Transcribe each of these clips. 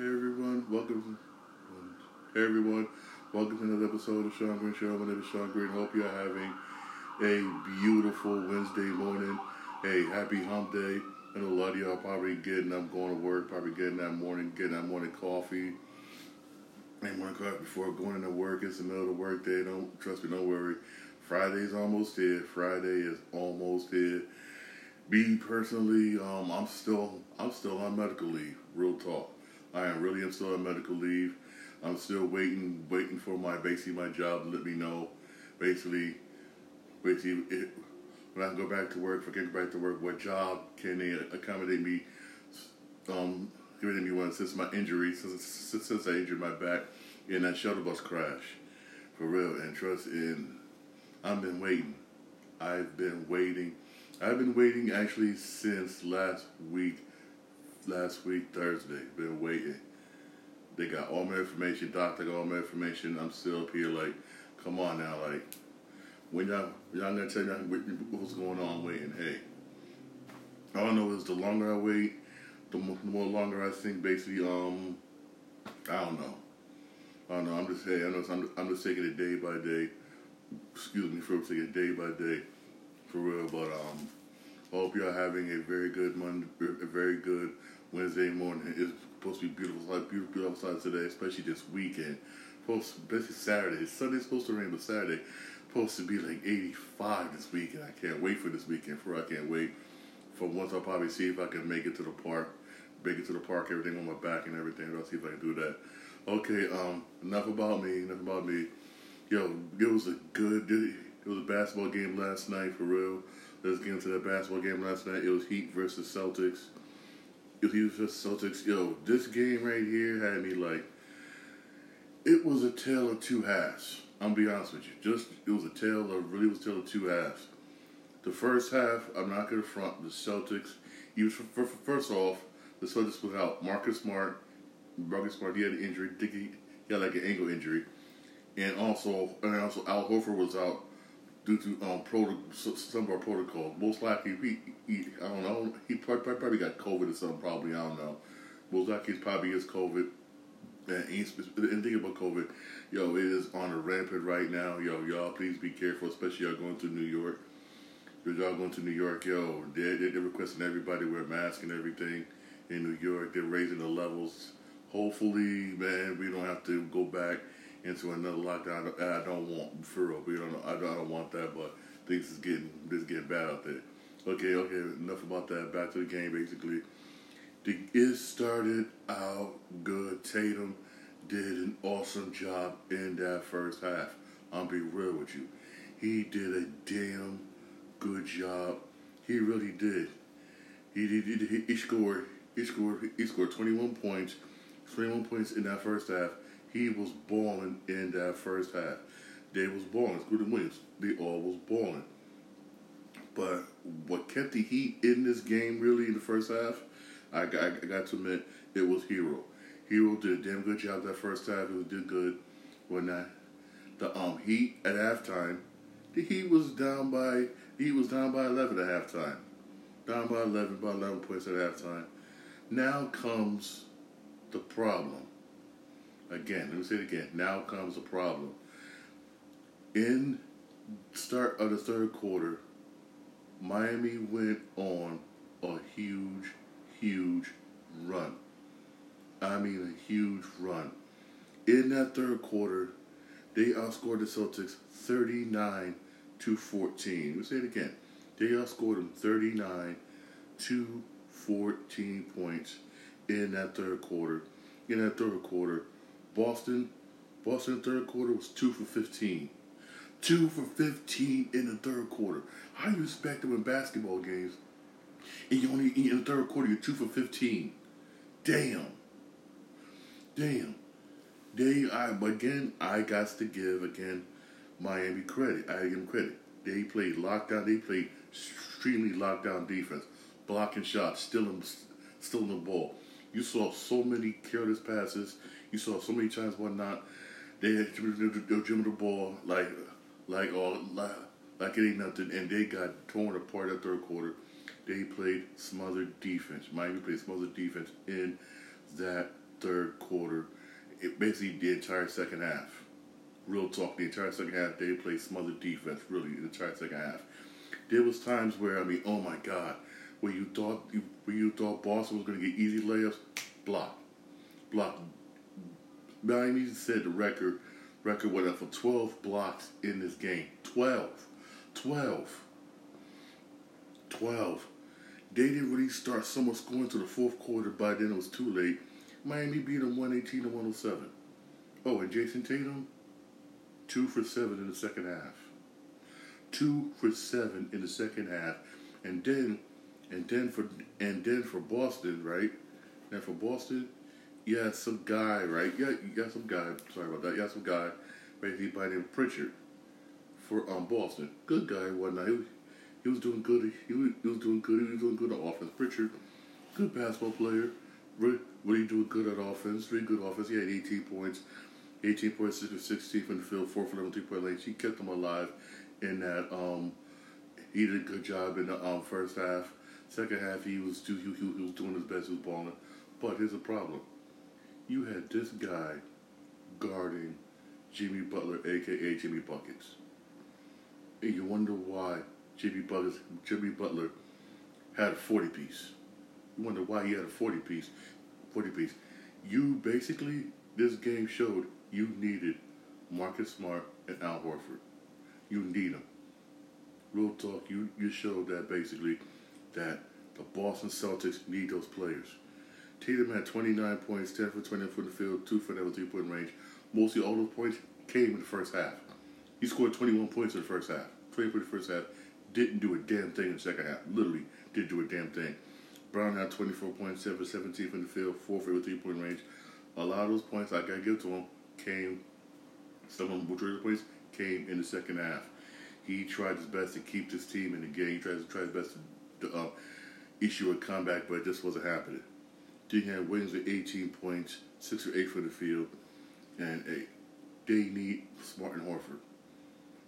Hey everyone, welcome. Hey everyone, welcome to another episode of Shawn Green Show. My name is Shawn Green. Hope you're having a beautiful Wednesday morning. Hey, happy hump day. Know a lot of y'all probably getting up, going to work, probably getting that morning, getting that morning coffee. And morning coffee before going into work. It's the middle of the work day. Don't trust me, don't worry. Friday's almost here. Friday is almost here. Me personally, um, I'm still I'm still on medical leave. Real talk. I am really am still on medical leave. I'm still waiting waiting for my basically my job to let me know. Basically, basically it, when I go back to work, if I get back to work, what job can they accommodate me? Um, giving me one since my injury, since, since I injured my back in that shuttle bus crash, for real. And trust in, I've been waiting. I've been waiting. I've been waiting actually since last week. Last week Thursday, been waiting. They got all my information. Doctor got all my information. I'm still up here like, come on now, like when y'all y'all gonna tell me what's going on waiting. Hey, I know is the longer I wait, the more, the more longer I think basically um I don't know. I don't know. I'm just hey, I know I'm, I'm just taking it day by day. Excuse me for taking it day by day, for real. But um, hope y'all having a very good Monday, a very good Wednesday morning. It's supposed to be beautiful, like beautiful, beautiful outside today, especially this weekend. Supposed, especially Saturday. Sunday's supposed to rain, but Saturday supposed to be like 85 this weekend. I can't wait for this weekend. For I can't wait for once I'll probably see if I can make it to the park, make it to the park, everything on my back and everything. I'll see if I can do that. Okay, um, enough about me. Enough about me. Yo, it was a good. It was a basketball game last night for real. Let's get into that basketball game last night. It was Heat versus Celtics. It was Heat versus Celtics. Yo, this game right here had me like. It was a tale of two halves. I'm gonna be honest with you. Just it was a tale of really was a tale of two halves. The first half, I'm not gonna front the Celtics. Even for, for, first off, the Celtics without Marcus Smart. Marcus Smart, he had an injury. He, he had like an ankle injury, and also and also Al Horford was out due to um proto, some of our protocol. Most likely, he, he I don't know. He probably, probably got COVID or something. Probably I don't know. Most likely, it's probably is COVID. And, and think about COVID, yo, it is on a rampant right now. Yo, y'all, please be careful, especially y'all going to New York. If y'all going to New York, yo, they're, they're requesting everybody wear masks and everything in New York. They're raising the levels. Hopefully, man, we don't have to go back into another lockdown. I don't want, for real, we don't, I don't, I don't want that, but things is getting, this getting bad out there. Okay, okay, enough about that. Back to the game, basically. The, it started out good. Tatum did an awesome job in that first half. I'll be real with you. He did a damn good job. He really did. He did. He, he, scored. He scored. He scored 21 points. 21 points in that first half. He was balling in that first half. They was balling. Including Williams. They all was balling. But what kept the Heat in this game really in the first half, I, I, I got to admit, it was Herro. Herro did a damn good job that first half. He did good. When that the um Heat at halftime, the Heat was down by he was down by eleven at halftime. Down by eleven, by eleven points at halftime. Now comes the problem. Again, let me say it again. Now comes the problem. In start of the third quarter, Miami went on a huge, huge run. I mean, a huge run. In that third quarter, they outscored the Celtics 39 to 14. Let me say it again. They outscored them 39 to 14 points in that third quarter. In that third quarter, Boston, Boston third quarter was 2 for 15. 2 for 15 in the third quarter. How do you expect to win basketball games and you only in the third quarter you're 2 for 15? Damn. Damn. They I again I got to give again Miami credit. I give them credit. They played lockdown. They played extremely lockdown defense, blocking shots, stealing, stealing the ball. You saw so many careless passes. You saw so many times whatnot. They had dribbling the ball like, like all like, like it ain't nothing, and they got torn apart that third quarter. They played smothered defense. Miami played smothered defense in that third quarter. It basically the entire second half. Real talk, the entire second half they played smothered defense. Really, the entire second half. There was times where I mean, oh my God, where you thought where you thought Boston was going to get easy layups, block, block. Miami said the record record up for 12 blocks in this game. 12. 12. 12. They didn't really start somewhat scoring to the fourth quarter. By then it was too late. Miami beat them 118 to 107. Oh, and Jayson Tatum, two for seven in the second half. Two for seven in the second half. And then and then for and then for Boston, right? And for Boston, you had some guy, right? Yeah, you got some guy. Sorry about that. You got some guy, basically by name Pritchard, for um Boston. Good guy, whatnot. He was, he was doing good. He was, he was doing good. He was doing good on offense. Pritchard, good basketball player. Really, really doing good at offense. Really good offense. He had 18 points, 18 points, 16 from the field, four for 11 three point range. He kept them alive in that. Um, he did a good job in the um, first half. Second half, he was he, he, he was doing his best. He was balling. But here's the problem: you had this guy guarding Jimmy Butler, aka Jimmy Buckets, and you wonder why Jimmy Butler Jimmy Butler had a forty piece. You wonder why he had a forty piece, forty piece. You basically this game showed you needed Marcus Smart and Al Horford. You need them. Real talk, you, you showed that basically that the Boston Celtics need those players. Tatum had 29 points, 10 for 20 from the field, 2 for the three point range. Mostly all those points came in the first half. He scored 21 points in the first half. 20 for the first half. Didn't do a damn thing in the second half. Literally didn't do a damn thing. Brown had 24 points, 7 for 17 from the field, 4 for the three point range. A lot of those points I got to give to him came, some of them points came in the second half. He tried his best to keep this team in the game. He tried, try his best to uh, issue a comeback, but it just wasn't happening. Had Williams with 18 points, 6 or 8 for the field, and a, they need Smart and Horford.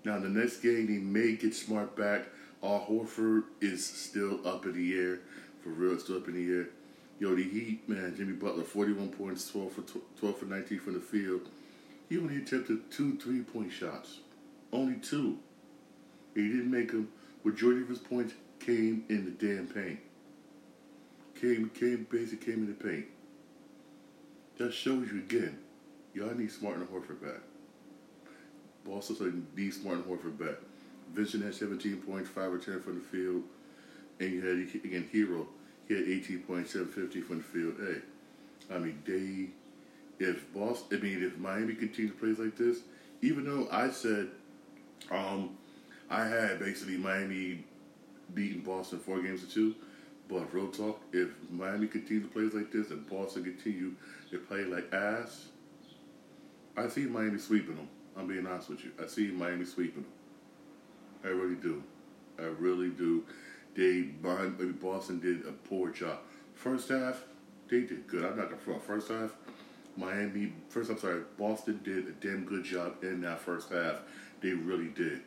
Now, in the next game, they may get Smart back. Al Horford is still up in the air. For real, it's still up in the air. Yo, the Heat, man, Jimmy Butler, 41 points, 12 for, 12 for 19 from the field. He only attempted two three point shots. Only two. He didn't make them. Majority of his points came in the damn paint. Came, came, basically came in the paint. That shows you again, y'all need Smart and Horford back. Boston said need Smart and Horford back. Vincent had 17 points, 5 or 10 from the field. And you had, again, Herro, he had 18 points, 750 from the field. Hey, I mean, they, if Boston, I mean, if Miami continues to play like this, even though I said, um, I had basically Miami beating Boston four games to two, but real talk, if Miami continues to play like this and Boston continue to play like ass, I see Miami sweeping them. I'm being honest with you. I see Miami sweeping them. I really do. I really do. They, Boston did a poor job. First half, they did good. I'm not gonna front. First half, Miami. First, I'm sorry. Boston did a damn good job in that first half. They really did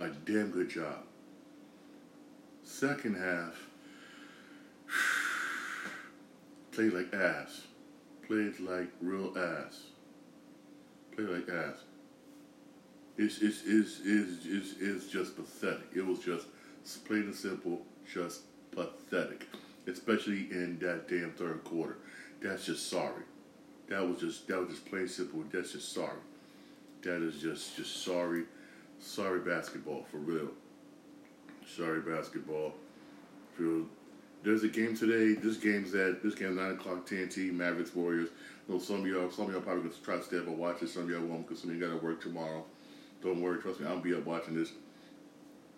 a damn good job. Second half, played like ass. Played like real ass. Played like ass. It's, it's, it's, it's, it's, it's just pathetic. It was just plain and simple, just pathetic. Especially in that damn third quarter. That's just sorry. That was just that was just plain simple. That's just sorry. That is just just sorry. Sorry basketball for real. Sorry basketball. For there's a game today. This game's at this game nine o'clock TNT Mavericks Warriors. Know, some of y'all some of y'all probably gonna try to stay up and watch it. Some of y'all won't because some of you gotta work tomorrow. Don't worry, trust me, I'll be up watching this.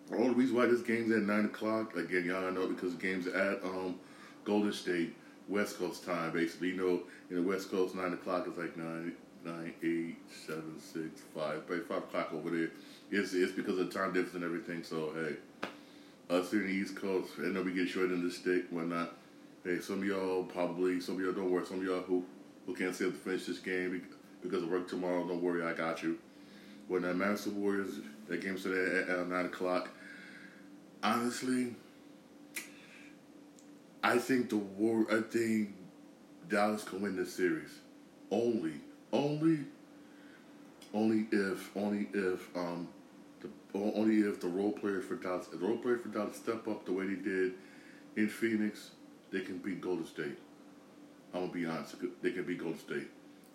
The only reason why this game's at nine o'clock, again, y'all know because the game's at um, Golden State, West Coast time, basically. You know, in the West Coast, nine o'clock is like nine, nine, eight, seven, six, five, five o'clock over there. It's it's because of the time difference and everything. So hey, us here in the East Coast, I know we get short in the stick, whatnot. Hey, some of y'all probably, some of y'all don't worry, Some of y'all who who can't stay up to finish this game because of work tomorrow, don't worry, I got you. When that Master Warriors, that game's today at, at nine o'clock. Honestly, I think the war. I think Dallas can win this series. only, only, only if, only if, um, only if the role players for Dallas, if the role players for Dallas step up the way they did in Phoenix, they can beat Golden State. I'm gonna be honest, they can beat Golden State.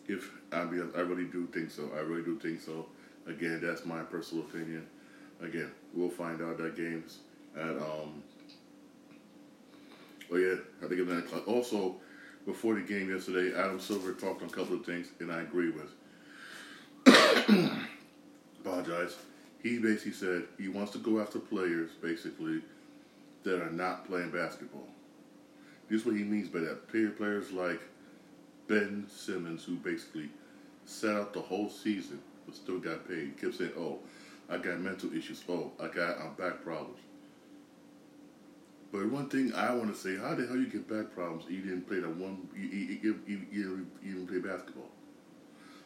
If I mean, I really do think so. I really do think so. Again, that's my personal opinion. Again, we'll find out that games at um. Oh yeah, I think nine o'clock. Also, before the game yesterday, Adam Silver talked on a couple of things, and I agree with. Apologize. He basically said he wants to go after players, basically, that are not playing basketball. This is what he means by that. Players like Ben Simmons, who basically sat out the whole season but still got paid. Kept saying, "Oh, I got mental issues. Oh, I got um, back problems." But one thing I want to say: How the hell you get back problems? You didn't play that one. You, you, you, you, you didn't play basketball.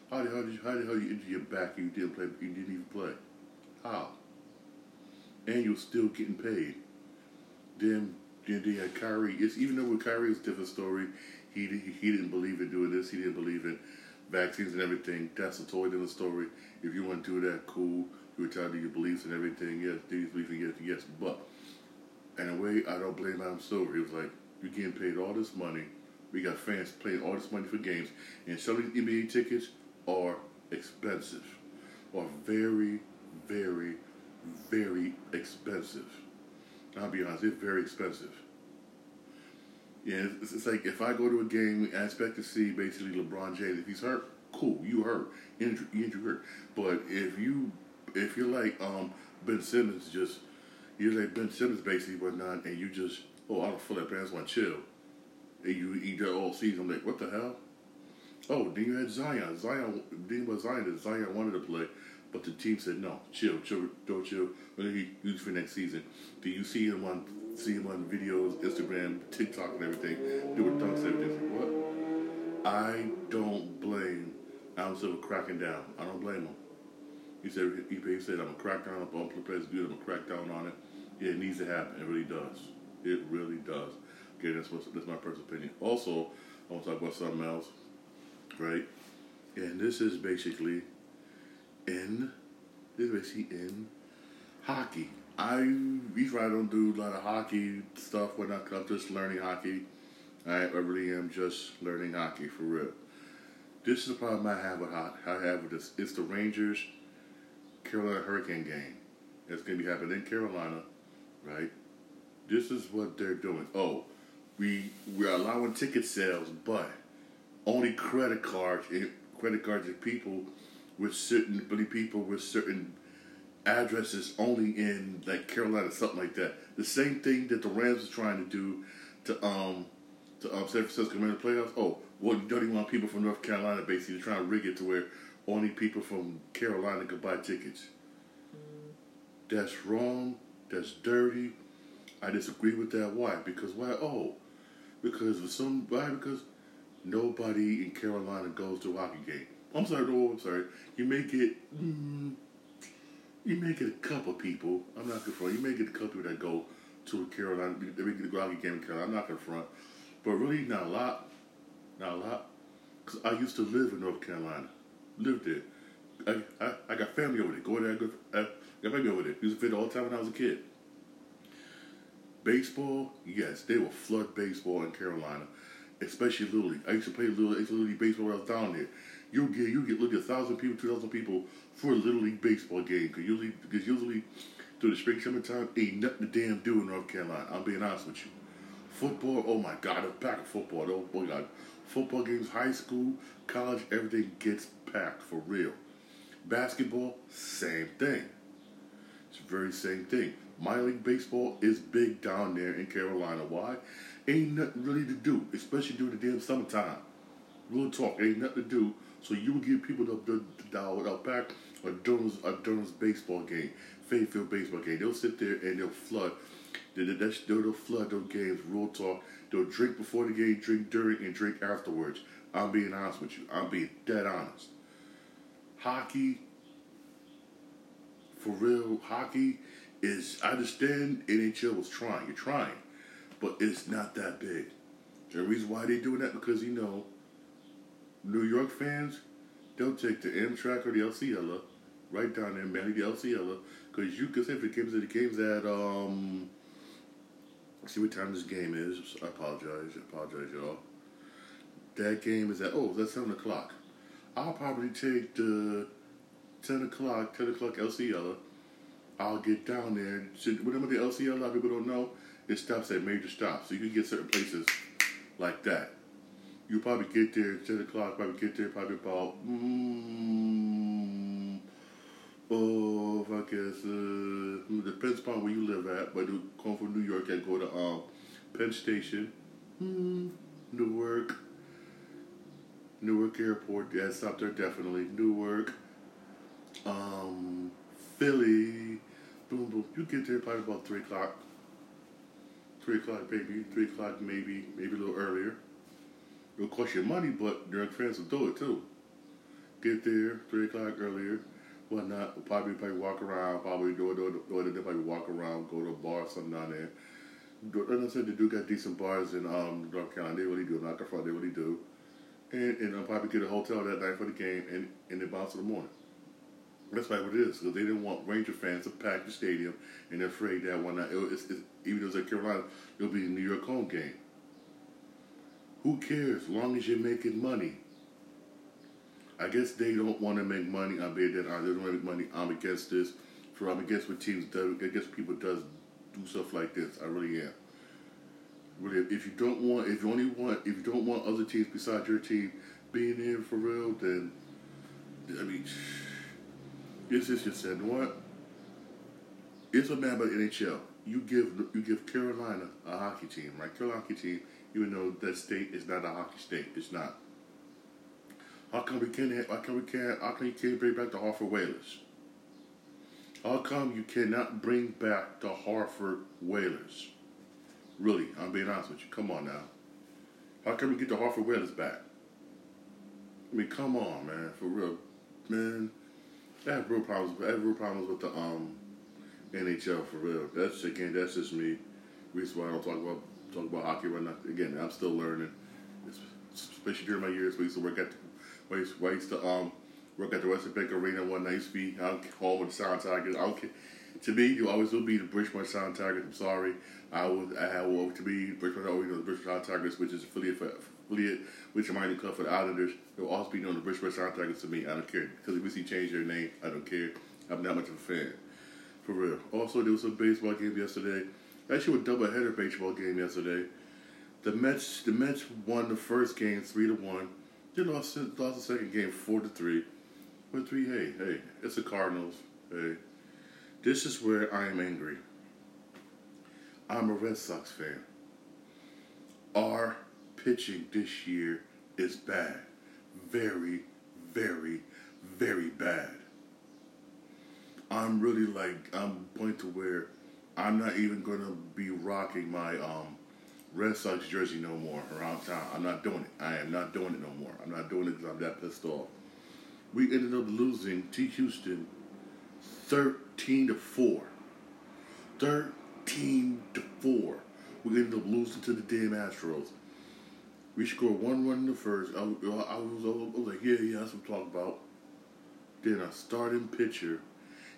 How the hell did you? How the hell you injure your back? You didn't play. You didn't even play. How? And you're still getting paid. Then, then they had Kyrie. It's even though with Kyrie it's a different story. He he didn't believe in doing this. He didn't believe in vaccines and everything. That's a totally different story. If you want to do that, cool. You're were telling your beliefs and everything. Yes, you believe in yes, yes. But in a way, I don't blame Adam Silver. He was like, you're getting paid all this money. We got fans paying all this money for games, and these NBA tickets are expensive, are very, very, very expensive. I'll be honest, it's very expensive. Yeah, it's, it's, like if I go to a game, I expect to see basically LeBron James. If he's hurt, cool, you hurt, injury, injury hurt. But if you, if you're like um, Ben Simmons, just you're like Ben Simmons basically whatnot, and you just oh I don't feel like pants want chill, and you eat that all season. I'm like, what the hell? Oh, then you had Zion. Zion, then was Zion Zion wanted to play, but the team said no, chill, chill, don't chill. He used for next season. Do you see him on see him on videos, Instagram, TikTok, and everything, doing dunks and everything? Like, what? I don't blame Adam Silver cracking down. I don't blame him. He said he, he said I'm gonna crack down on all the players good. I'm gonna crack down on it. Yeah, it needs to happen. It really does. It really does. Okay, that's that's my personal opinion. Also, I want to talk about something else, right? And this is basically in this is basically in hockey. I usually I don't do a lot of hockey stuff when I, I'm just learning hockey. I, I really am just learning hockey for real. This is the problem I have with hockey. I have with this. It's the Rangers Carolina Hurricane game. It's gonna be happening in Carolina, right? This is what they're doing. Oh, we we're allowing ticket sales, but only credit cards credit cards of people with certain people with certain addresses only in like Carolina, something like that. The same thing that the Rams are trying to do to um to um, San Francisco in the playoffs. Oh, well, you don't even want people from North Carolina basically to try to rig it to where only people from Carolina could buy tickets. Mm. That's wrong. That's dirty. I disagree with that. Why? Because why? Oh, because for some why? Because nobody in Carolina goes to hockey game. I'm sorry. No, I'm sorry. You make it. Mm, you may get a couple people. I'm not gonna front. You may get a couple people that go to Carolina. They get a hockey game in Carolina. I'm not gonna front, but really not a lot. Not a lot. Cause I used to live in North Carolina. Lived there. I, I, I got family over there. Go there. I got, I got family over there. Used to fit all the time when I was a kid. Baseball, yes, they will flood baseball in Carolina, especially Little League. I used to play Little, Little League baseball when I was down there. You get you get look at a thousand people, two thousand people for a Little League baseball game because usually because usually through the spring summertime ain't nothing to damn do in North Carolina. I'm being honest with you. Football, oh my God, a pack of football. Oh my God, football games, high school, college, everything gets packed for real. Basketball, same thing. It's the very same thing. Minor league baseball is big down there in Carolina. Why? Ain't nothing really to do, especially during the damn summertime. Real talk, ain't nothing to do. So you will give people the the, the back a Durham's a Durham's baseball game, Fayetteville baseball game. They'll sit there and they'll flood. They'll, they'll flood those games. Real talk. They'll drink before the game, drink during, and drink afterwards. I'm being honest with you. I'm being dead honest. Hockey, for real, hockey is. I understand NHL was trying. You're trying, but it's not that big. The reason why they're doing that because you know New York fans, they'll take the Amtrak or the Acela right down there, man, the Acela, because you can say if the game's the game's at um. See what time this game is. I apologize. I apologize, y'all. That game is at oh, that's seven o'clock. I'll probably take the ten o'clock, ten o'clock Acela. I'll get down there. Whatever the Acela, a lot of people don't know, it stops at major stops. So you can get certain places like that. You probably get there at 10 o'clock, probably get there probably about, mm, oh, I guess, uh, depends upon where you live at, but come from New York and go to um, Penn Station, mm, Newark, Newark Airport, yeah, stop there definitely, Newark, um, Philly, boom, boom, you get there probably about 3 o'clock, 3 o'clock, maybe, 3 o'clock, maybe, maybe a little earlier. It'll cost you money, but your friends will do it too. Get there, 3 o'clock earlier, whatnot. Probably, probably walk around, probably do it, do it, they probably walk around, go to a bar, something down there. Like I said, they do got decent bars in um, North Carolina. They really do. Not the front, they really do. And, and I'll probably get a hotel that night for the game, and, and they bounce in the morning. That's right what it is, because they didn't want Ranger fans to pack the stadium, and they're afraid that one night, it, even though it's at Carolina, it'll be a New York home game. Who cares? As long as you're making money. I guess they don't want to make money. I bet that they don't want to make money. I'm against this. For I'm against what teams do. I guess people does do stuff like this. I really am. Really, if you don't want, if you only want, if you don't want other teams besides your team being in for real, then I mean. This is just said, what? It's a about the NHL. You give you give Carolina a hockey team, right? Carolina hockey team, even though that state is not a hockey state, it's not. How come we can't? How come we can't? How come you can't bring back the Hartford Whalers? How come you cannot bring back the Hartford Whalers? Really, I'm being honest with you. Come on now. How come we get the Hartford Whalers back? I mean, come on, man, for real, man. I have real problems. I have real problems with the um NHL for real. That's again, that's just me. Reason why I don't talk about talk about hockey right now. Again, I'm still learning, especially during my years. We used to work at the, I used, I to um work at the Webster Bank Arena one night. Used to be out home with the Sound Tigers. I don't. To me, you always will be the Bridgeport Sound Tigers. I'm sorry. I was I have to be Bridgeport, always the Bridgeport Sound Tigers, which is affiliate for affiliate with your Miami Club for the Islanders. They'll also be known the Bridgeport Sound Tigers to me. I don't care because if we see change their name, I don't care. I'm not much of a fan, for real. Also, there was a baseball game yesterday. Actually, a double header baseball game yesterday. The Mets, the Mets won the first game three to one. They lost, lost the second game four to three. But three, hey, hey, it's the Cardinals. Hey, this is where I am angry. I'm a Red Sox fan. Our pitching this year is bad. Very, very, very bad. I'm really like I'm point to where I'm not even gonna be rocking my um, Red Sox jersey no more around town. I'm not doing it. I am not doing it no more. I'm not doing it because I'm that pissed off. We ended up losing T. Houston 13 to 4. 13 to 4. We ended up losing to the damn Astros. We scored one run in the first. I, I, was, I was like, yeah, yeah, that's what I'm talking about. Then our starting pitcher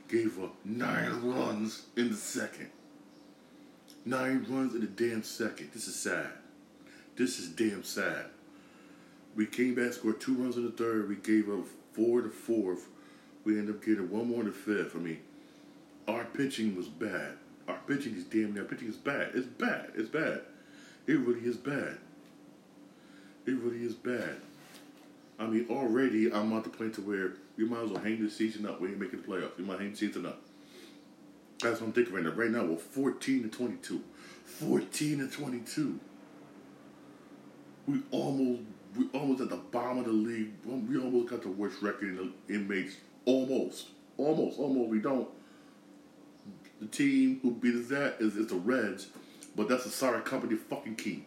gave up nine runs in the second. Nine runs in the damn second. This is sad. This is damn sad. We came back, scored two runs in the third. We gave up four to fourth. We ended up getting one more in the fifth. I mean, our pitching was bad. Our pitching is damn near. Our pitching is bad. It's bad. It's bad. It really is bad. It really is bad. I mean, already I'm at the point to where we might as well hang the season up. We ain't making the playoffs. We might hang the season up. That's what I'm thinking right now. Right now, we're 14 to 22. 14 to 22. We almost, we almost at the bottom of the league. We almost got the worst record in the inmates. Almost, almost, almost. We don't. The team who beat us that is, is the Reds, but that's a sorry company fucking key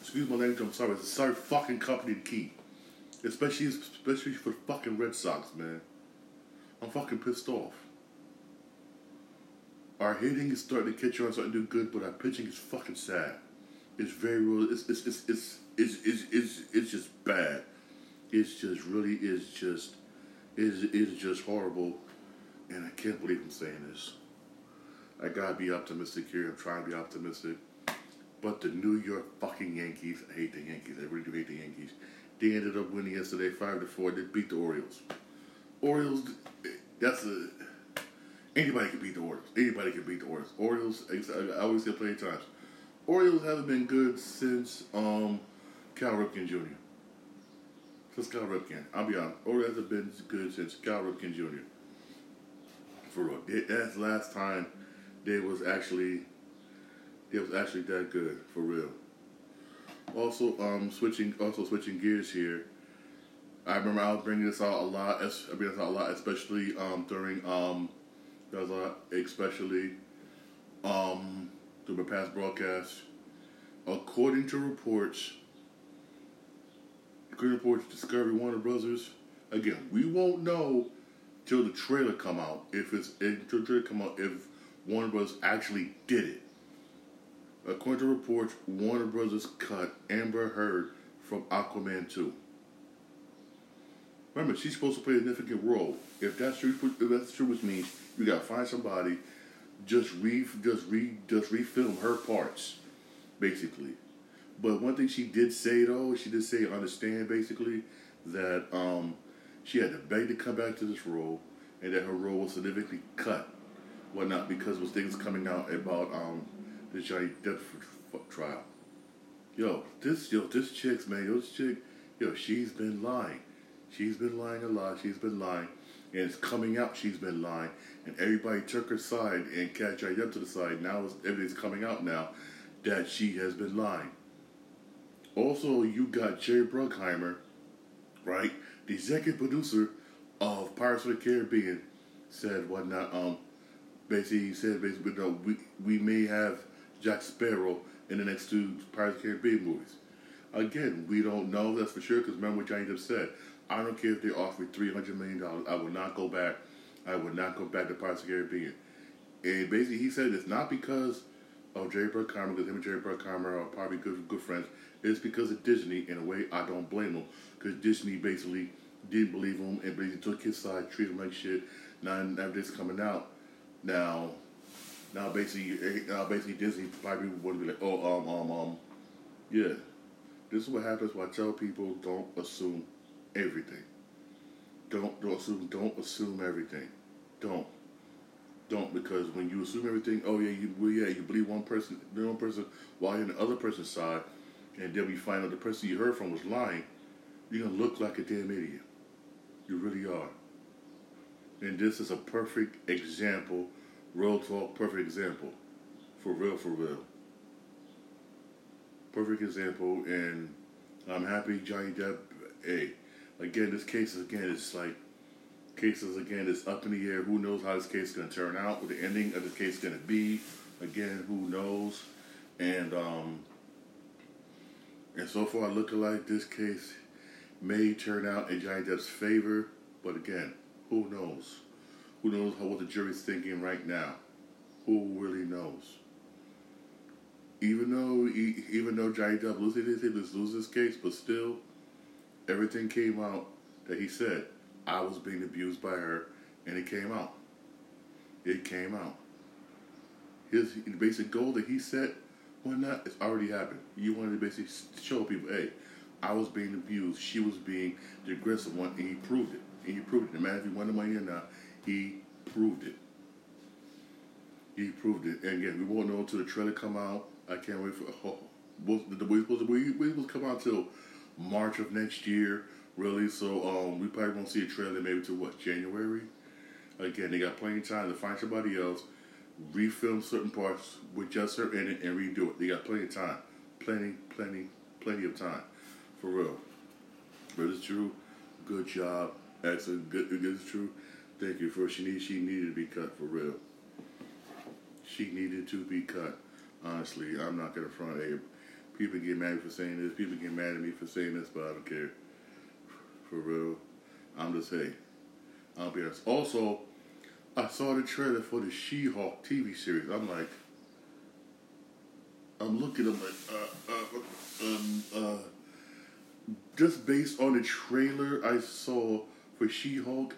excuse my language, I'm sorry, it's a sorry fucking company keep. Especially, especially for the fucking Red Sox, man. I'm fucking pissed off. Our hitting is starting to catch on, starting to do good, but our pitching is fucking sad. It's very real. It's it's it's it's it's it's, it's, it's just bad. It's just really is just is is just horrible, and I can't believe I'm saying this. I gotta be optimistic here. I'm trying to be optimistic. But the New York fucking Yankees, I hate the Yankees. I really do hate the Yankees. They ended up winning yesterday, five to four. They beat the Orioles. Orioles, that's a anybody can beat the Orioles. Anybody can beat the Orioles. Orioles, I always say plenty of times. Orioles haven't been good since um, Cal Ripken Jr. Since Cal Ripken, I'll be honest. Orioles hasn't been good since Cal Ripken Jr. For real, that's last time they was actually it was actually that good for real. Also, um, switching also switching gears here. I remember I was bringing this out a lot. I bring this out a lot, especially um, during um, a lot, especially um, through my past broadcasts. According to reports, according to reports, Discovery Warner Brothers. Again, we won't know till the trailer come out if it's until the trailer come out if Warner Brothers actually did it. According to reports, Warner Brothers cut Amber Heard from Aquaman 2. Remember, she's supposed to play a significant role. If that's true, if that's true, which means you gotta find somebody, just re, just re, just refilm her parts, basically. But one thing she did say though, she did say understand basically that um, she had to beg to come back to this role, and that her role was significantly cut, whatnot, because was things coming out about um, the Johnny for trial. Yo, this yo, this chick's man, yo, this chick, yo, she's been lying. She's been lying a lot. She's been lying, and it's coming out. She's been lying, and everybody took her side and catch Johnny Depp to the side. Now everything's coming out now that she has been lying. Also, you got Jerry Bruckheimer, right? The executive producer of Pirates of the Caribbean said whatnot. Um, basically, he said basically, no, we we may have Jack Sparrow in the next two Pirates of the Caribbean movies. Again, we don't know that's for sure because remember what Johnny Depp said. I don't care if they offer me three hundred million dollars. I will not go back. I will not go back to Pirates of the Caribbean. And basically, he said it's not because of Jerry Bruckheimer, because him and Jerry Bruckheimer are probably good good friends. It's because of Disney. In a way, I don't blame them because Disney basically didn't believe him and basically took his side, treated him like shit. Now, now this coming out. Now, now basically, eh, now basically Disney probably would be like, oh, um, um, um, yeah. This is what happens when I tell people don't assume everything. Don't don't assume don't assume everything. Don't. Don't because when you assume everything, oh yeah, you well yeah, you believe one person one person while you're on the other person's side and then we find out the person you heard from was lying, you're gonna look like a damn idiot. You really are. And this is a perfect example Real talk, perfect example. For real, for real. Perfect example, and I'm happy Johnny Depp. Hey, again, this case is again, it's like cases again is up in the air. Who knows how this case is going to turn out? What the ending of the case is going to be? Again, who knows? And um, and so far, looking like this case may turn out in Johnny Depp's favor. But again, who knows? Who knows how, what the jury's thinking right now? Who really knows? Even though even though Johnny Depp loses this lose this case, but still, everything came out that he said I was being abused by her, and it came out. It came out. His basic goal that he set, why not? It's already happened. You wanted to basically show people, hey, I was being abused. She was being the aggressive one, and he proved it. And he proved it. No matter if he won the money or not, he proved it. He proved it. And again, we won't know until the trailer come out. I can't wait for oh, the we supposed to we, supposed to come out till March of next year, really. So um, we probably won't see a trailer maybe till what January. Again, they got plenty of time to find somebody else, refilm certain parts with just her in it, and redo it. They got plenty of time, plenty, plenty, plenty of time, for real. But it's true. Good job. Excellent. Good. It's true. Thank you for she needed she needed to be cut for real. She needed to be cut. Honestly, I'm not gonna front. Hey, people get mad for saying this. People get mad at me for saying this, but I don't care. For real, I'm just hey. I'll be honest. Also, I saw the trailer for the She-Hulk TV series. I'm like, I'm looking. I'm like, uh, uh, um, uh, just based on the trailer I saw for She-Hulk,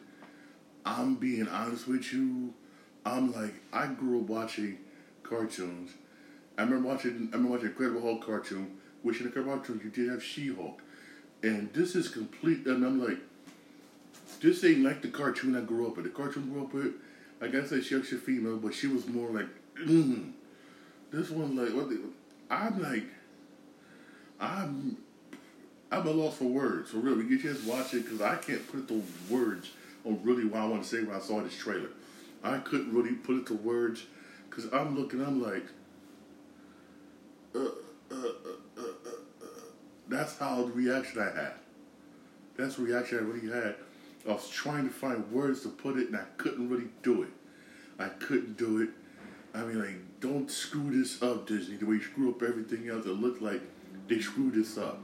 I'm being honest with you. I'm like, I grew up watching cartoons. I remember watching, I remember watching Incredible Hulk cartoon, which in the cartoon you did have She-Hulk, and this is complete. And I'm like, this ain't like the cartoon I grew up with. The cartoon I grew up with, like I that she actually female, but she was more like, mm. this one like what? The, I'm like, I'm I'm a loss for words. For real, we get just watch it because I can't put the words on really what I want to say when I saw this trailer. I couldn't really put it to words because I'm looking. I'm like, uh, uh, uh, that's how the reaction I had. That's the reaction I really had. I was trying to find words to put it, and I couldn't really do it. I couldn't do it. I mean, like, don't screw this up, Disney. The way you screw up everything else, it looked like they screwed this up.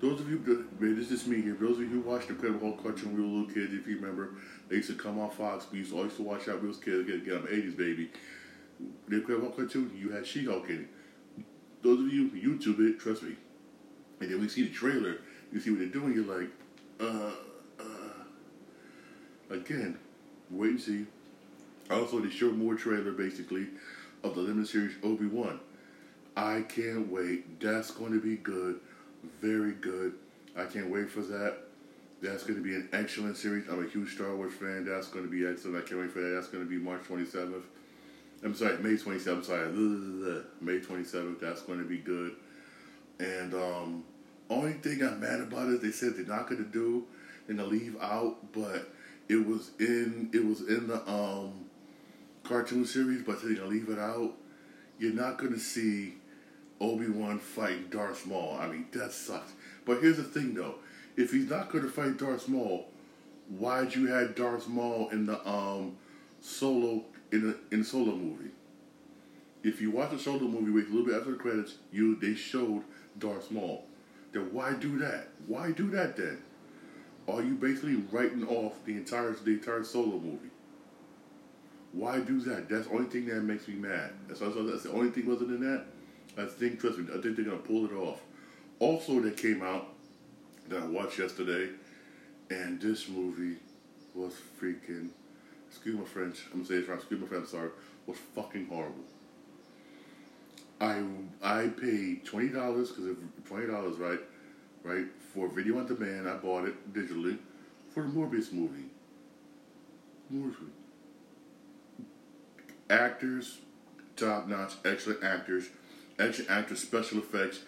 Those of you, this is me here. Those of you who watched Incredible Hulk cartoon when we were little kids, if you remember, they used to come on Fox. We used to always watch out. We was kids. Get, get, I'm 80s baby. The Incredible Hulk cartoon, you had She-Hulk in it. Those of you who YouTube it, trust me. And then we see the trailer. You see what they're doing. You're like, uh, uh. Again, wait and see. Also, they showed more trailer basically of the limited series Obi Wan. I can't wait. That's going to be good. Very good. I can't wait for that. That's going to be an excellent series. I'm a huge Star Wars fan. That's going to be excellent. I can't wait for that. That's going to be March 27th. I'm sorry, May 27th. I'm sorry, May 27th. That's going to be good. And um, only thing I'm mad about is they said they're not going to do and to leave out, but it was in it was in the um cartoon series, but they're gonna leave it out. You're not gonna see Obi Wan fighting Darth Maul. I mean, that sucks. But here's the thing, though: if he's not gonna fight Darth Maul, why'd you have Darth Maul in the um solo in the in the solo movie? If you watch the solo movie, wait a little bit after the credits, you they showed Darth Maul. Then why do that? Why do that then? Are you basically writing off the entire the entire solo movie? Why do that? That's the only thing that makes me mad. That's, that's the only thing wasn't in that. I think, trust me, I think they're gonna pull it off. Also, that came out that I watched yesterday, and this movie was freaking. Excuse my French. I'm gonna say it right. Excuse my French. Sorry. Was fucking horrible. I I paid twenty dollars because twenty dollars right, right for video on demand. I bought it digitally for the Morbius movie. Morbius actors, top notch, excellent actors, excellent actors, special effects,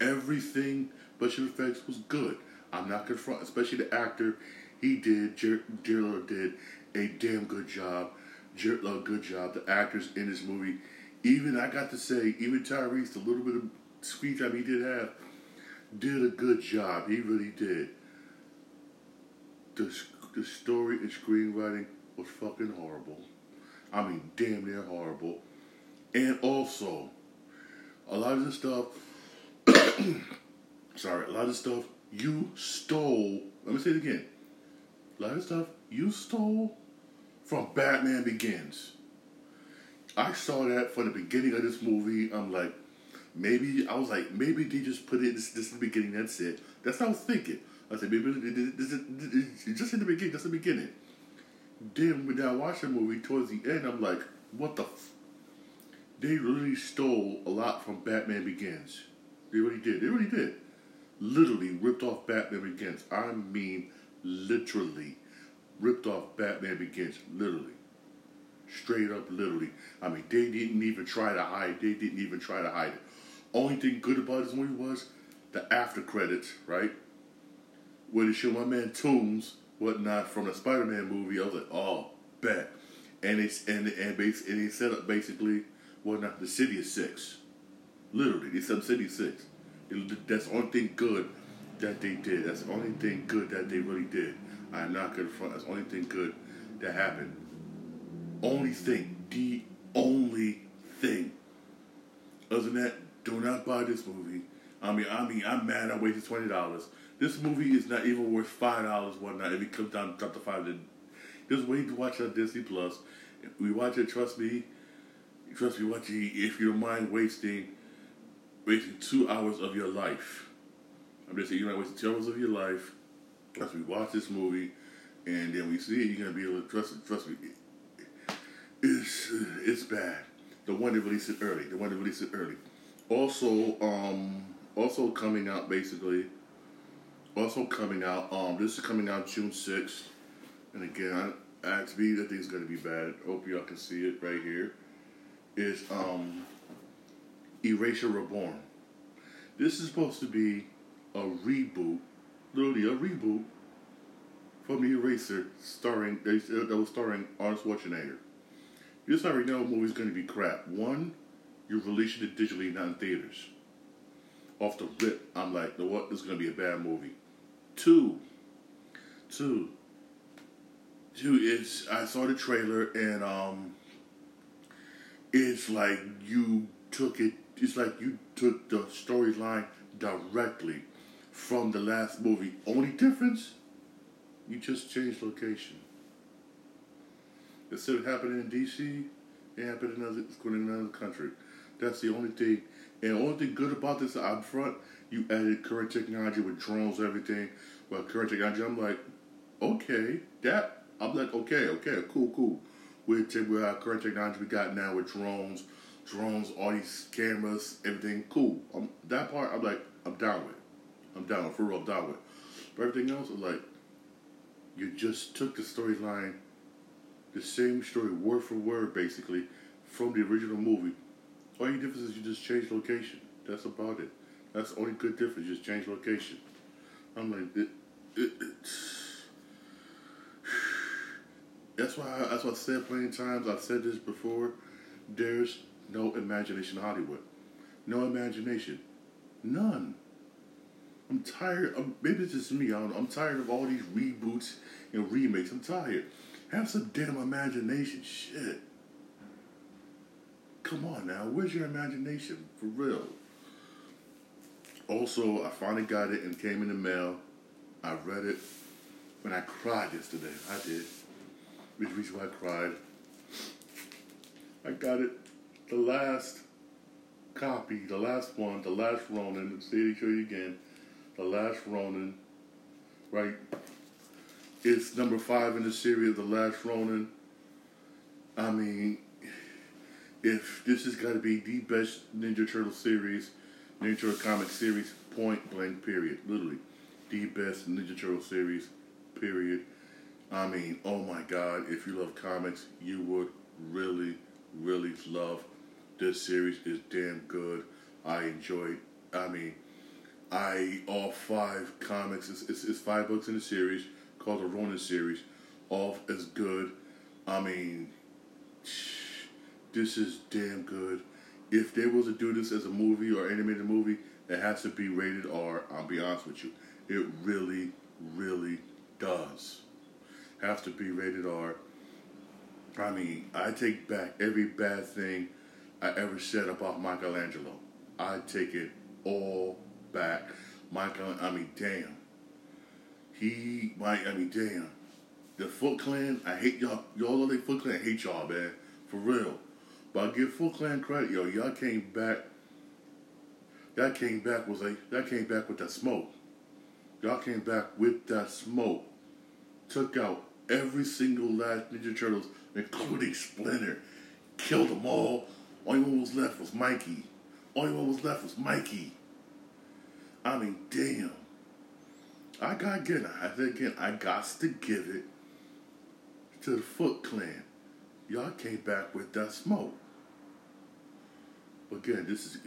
everything special effects was good. I'm not confront, especially the actor. He did, Jared did a damn good job. Jared a good job. The actors in this movie, even I got to say, even Tyrese, the little bit of screen time he did have, did a good job. He really did. The, the story and screenwriting was fucking horrible. I mean, damn near horrible. And also, a lot of the stuff, sorry, a lot of stuff you stole. Let me say it again. A lot of stuff you stole from Batman Begins. I saw that from the beginning of this movie. I'm like, maybe I was like, maybe they just put it this, this is the beginning. That's it. That's what I was thinking. I said maybe this is just in the beginning. That's the beginning. Then when I watched the movie towards the end, I'm like, what the? F-? They really stole a lot from Batman Begins. They really did. They really did. Literally ripped off Batman Begins. I mean, literally ripped off Batman Begins. Literally. Straight up, literally. I mean, they didn't even try to hide. They didn't even try to hide it. Only thing good about this movie was the after credits, right? Where they show my man Toomes whatnot from the Spider-Man movie. I was like, oh, bet. And it's and and base and he set up basically whatnot the Sinister Six. Literally, they up city six. It, that's the only thing good that they did. That's the only thing good that they really did. I'm not gonna front. That's the only thing good that happened. Only thing. The only thing. Other than that, do not buy this movie. I mean, I mean, I'm mad I wasted twenty dollars. This movie is not even worth five dollars night if it comes down to five. Then Just wait to watch on Disney Plus. We watch it, trust me. Trust me, watch it if you don't mind wasting wasting two hours of your life. I'm just saying, you might waste two hours of your life as we watch this movie, and then we see it. You're gonna be able to trust. it. Trust me, it's it's bad. The one that released it early. The one that released it early. Also, um, also coming out basically. Also coming out. Um, this is coming out June sixth, and again, I, I think it's gonna be bad. Hope y'all can see it right here. Is um, Eraser Reborn. This is supposed to be a reboot, literally a reboot from the Eraser, starring that was starring Arnold Schwarzenegger. You just already know the movie's going to be crap. One, you're releasing it digitally, not in theaters. Off the rip, I'm like, the what? This is going to be a bad movie. Two, two, two is I saw the trailer and um, it's like you took it. It's like you took the storyline directly from the last movie. Only difference, you just changed location. Instead of happening in D.C., it happened in another, in another country. That's the only thing. And the only thing good about this up front, you added current technology with drones, everything. Well, current technology, I'm like, okay, that I'm like, okay, okay, cool, cool. With, with our current technology we got now with drones, drones, all these cameras, everything, cool. That part, I'm like, I'm down with. I'm down with, for real, I'm down with. But everything else, I'm like, you just took the storyline, the same story, word for word, basically, from the original movie. All your difference is you just change location. That's about it. That's the only good difference. Just change location. I'm like, it, it, it. That's why. I, that's why I said plenty times. I've said this before. There's no imagination in Hollywood. No imagination. None. I'm tired. Maybe it's just me. I don't. I'm tired of all these reboots and remakes. I'm tired. Have some damn imagination. Shit. Come on now. Where's your imagination? For real. Also, I finally got it and came in the mail. I read it when I cried yesterday. I did. Which reason why I cried. I got it. The last copy, the last one, the last Ronin. Say it show you again. The Last Ronin, right? It's number five in the series, The Last Ronin. I mean, if this has got to be the best Ninja Turtle series, Ninja Turtle comic series, point blank, period. Literally, the best Ninja Turtle series, period. I mean, oh my God, if you love comics, you would really, really love this series. is damn good. I enjoyed. I mean, I all five comics. It's, it's, it's, five books in the series called the Ronin series. All as good. I mean, this is damn good. If they was to do this as a movie or animated movie, it has to be rated R. I'll be honest with you, it really, really does. Have to be rated R. I mean, I take back every bad thing I ever said about Michelangelo. I take it all back. Michael, I mean, damn. He, Mike, I mean, damn. The Foot Clan, I hate y'all. Y'all know they Foot Clan, I hate y'all, man. For real. But I give Foot Clan credit, yo. Y'all came back. That came back was like that came back with that smoke. Y'all came back with that smoke. Took out every single last Ninja Turtles, including Splinter. Killed them all. Only one was left was Mikey. Only one was left was Mikey. I mean, damn. I got again. I again. I got to give it to the Foot Clan. Y'all came back with that smoke. Again, this is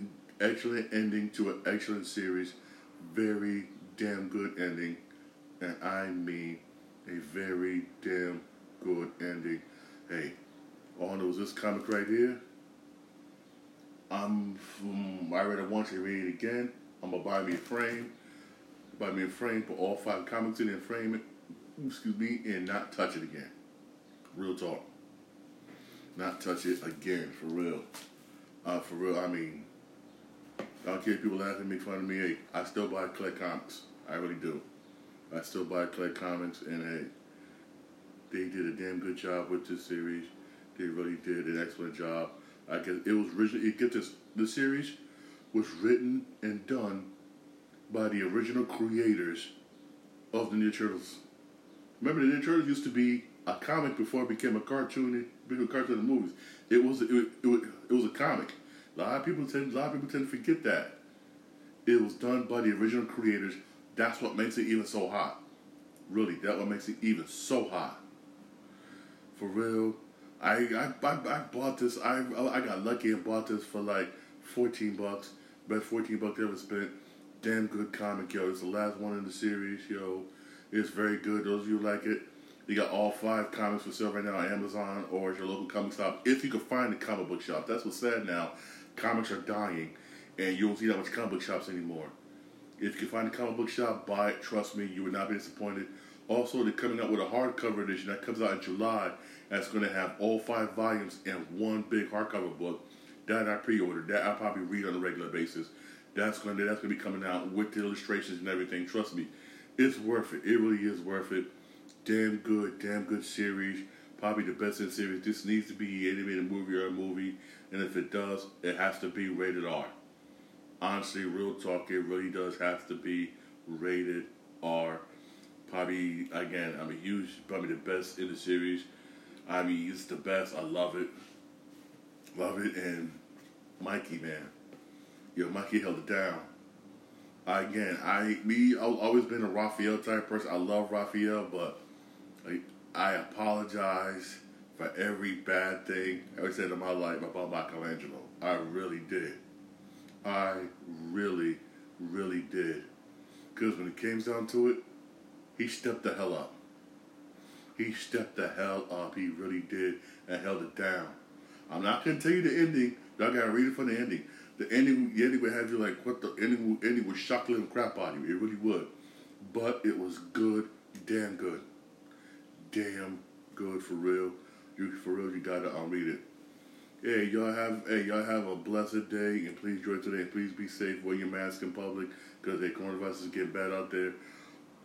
excellent ending to an excellent series. Very damn good ending, and I mean a very damn good ending. Hey, knows this comic right here. I'm. Um, I read it once. I read it again. I'm gonna buy me a frame, buy me a frame, put all five comics in and frame it, excuse me, and not touch it again. Real talk. Not touch it again, for real. Uh, for real, I mean, I don't care if people laugh at me, fun of me. Hey, I still buy Collect Comics. I really do. I still buy Collect Comics, and hey, they did a damn good job with this series. They really did an excellent job. I guess it was originally. It get this the series was written and done by the original creators of the Ninja Turtles. Remember, the Ninja Turtles used to be a comic before it became a cartoon. It became a cartoon in the movies. It was it, it, it, it was a comic. A lot of people tend a lot of people tend to forget that. It was done by the original creators. That's what makes it even so hot. Really, that's what makes it even so hot. For real, I I, I, I bought this. I I got lucky and bought this for like fourteen bucks. Best fourteen bucks I ever spent. Damn good comic, yo. It's the last one in the series, yo. It's very good. Those of you like it, you got all five comics for sale right now on Amazon or your local comic shop. If you can find a comic book shop, that's what's sad now. Comics are dying, and you don't see that much comic book shops anymore. If you can find a comic book shop, buy it. Trust me, you will not be disappointed. Also, they're coming out with a hardcover edition that comes out in July. That's going to have all five volumes in one big hardcover book. That I pre-ordered. That I probably read on a regular basis. That's going to that's going to be coming out with the illustrations and everything. Trust me, it's worth it. It really is worth it. Damn good, damn good series. Probably the best in the series. This needs to be animated movie or a movie, and if it does, it has to be rated R. Honestly, real talk, it really does have to be rated R. Probably again, I'm a huge, probably the best in the series. I mean, it's the best. I love it, love it, and Mikey, man, yo, Mikey held it down. Again, I me I've always been a Raphael type person. I love Raphael, but like, I apologize for every bad thing I ever said in my life about Michelangelo. I really did. I really, really did. Because when it came down to it, he stepped the hell up. He stepped the hell up. He really did and held it down. I'm not going to tell you the ending. Y'all got to read it for the ending. The ending, the ending would have you like, what the ending, ending would shock the crap out of you. It really would. But it was good, damn good. Damn good for real. You for real, you gotta um, read it. Hey, y'all have hey y'all have a blessed day and please enjoy today. Please be safe. Wear your mask in public because the coronavirus is getting bad out there.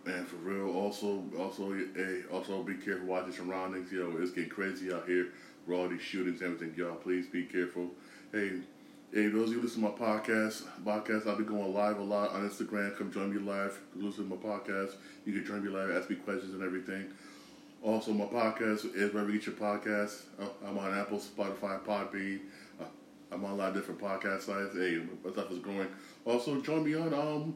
And for real, also also hey also be careful. Watch your surroundings. Yo, it's getting crazy out here with all these shootings and everything. Y'all, please be careful. Hey, Hey, those of you listen to my podcast, podcast, I'll be going live a lot on Instagram. Come join me live. Listen to my podcast. You can join me live, ask me questions and everything. Also, my podcast is wherever you get your podcasts. Uh, I'm on Apple, Spotify, Podbean. Uh, I'm on a lot of different podcast sites. Hey, my stuff is growing. Also, join me on um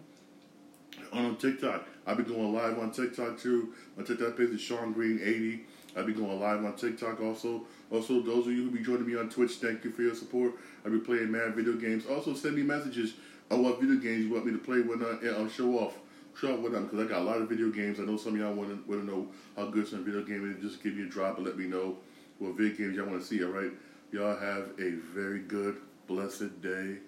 on TikTok. I'll be going live on TikTok too. My TikTok page is Shawn Green 80. I'll be going live on TikTok also. Also, those of you who be joining me on Twitch, thank you for your support. I'll be playing mad video games. Also, send me messages on what video games you want me to play when I, I'll show off. Show with them because I got a lot of video games. I know some of y'all want to want to know how good some video game is. Just give me a drop and let me know what video games y'all want to see. All right, y'all have a very good, blessed day.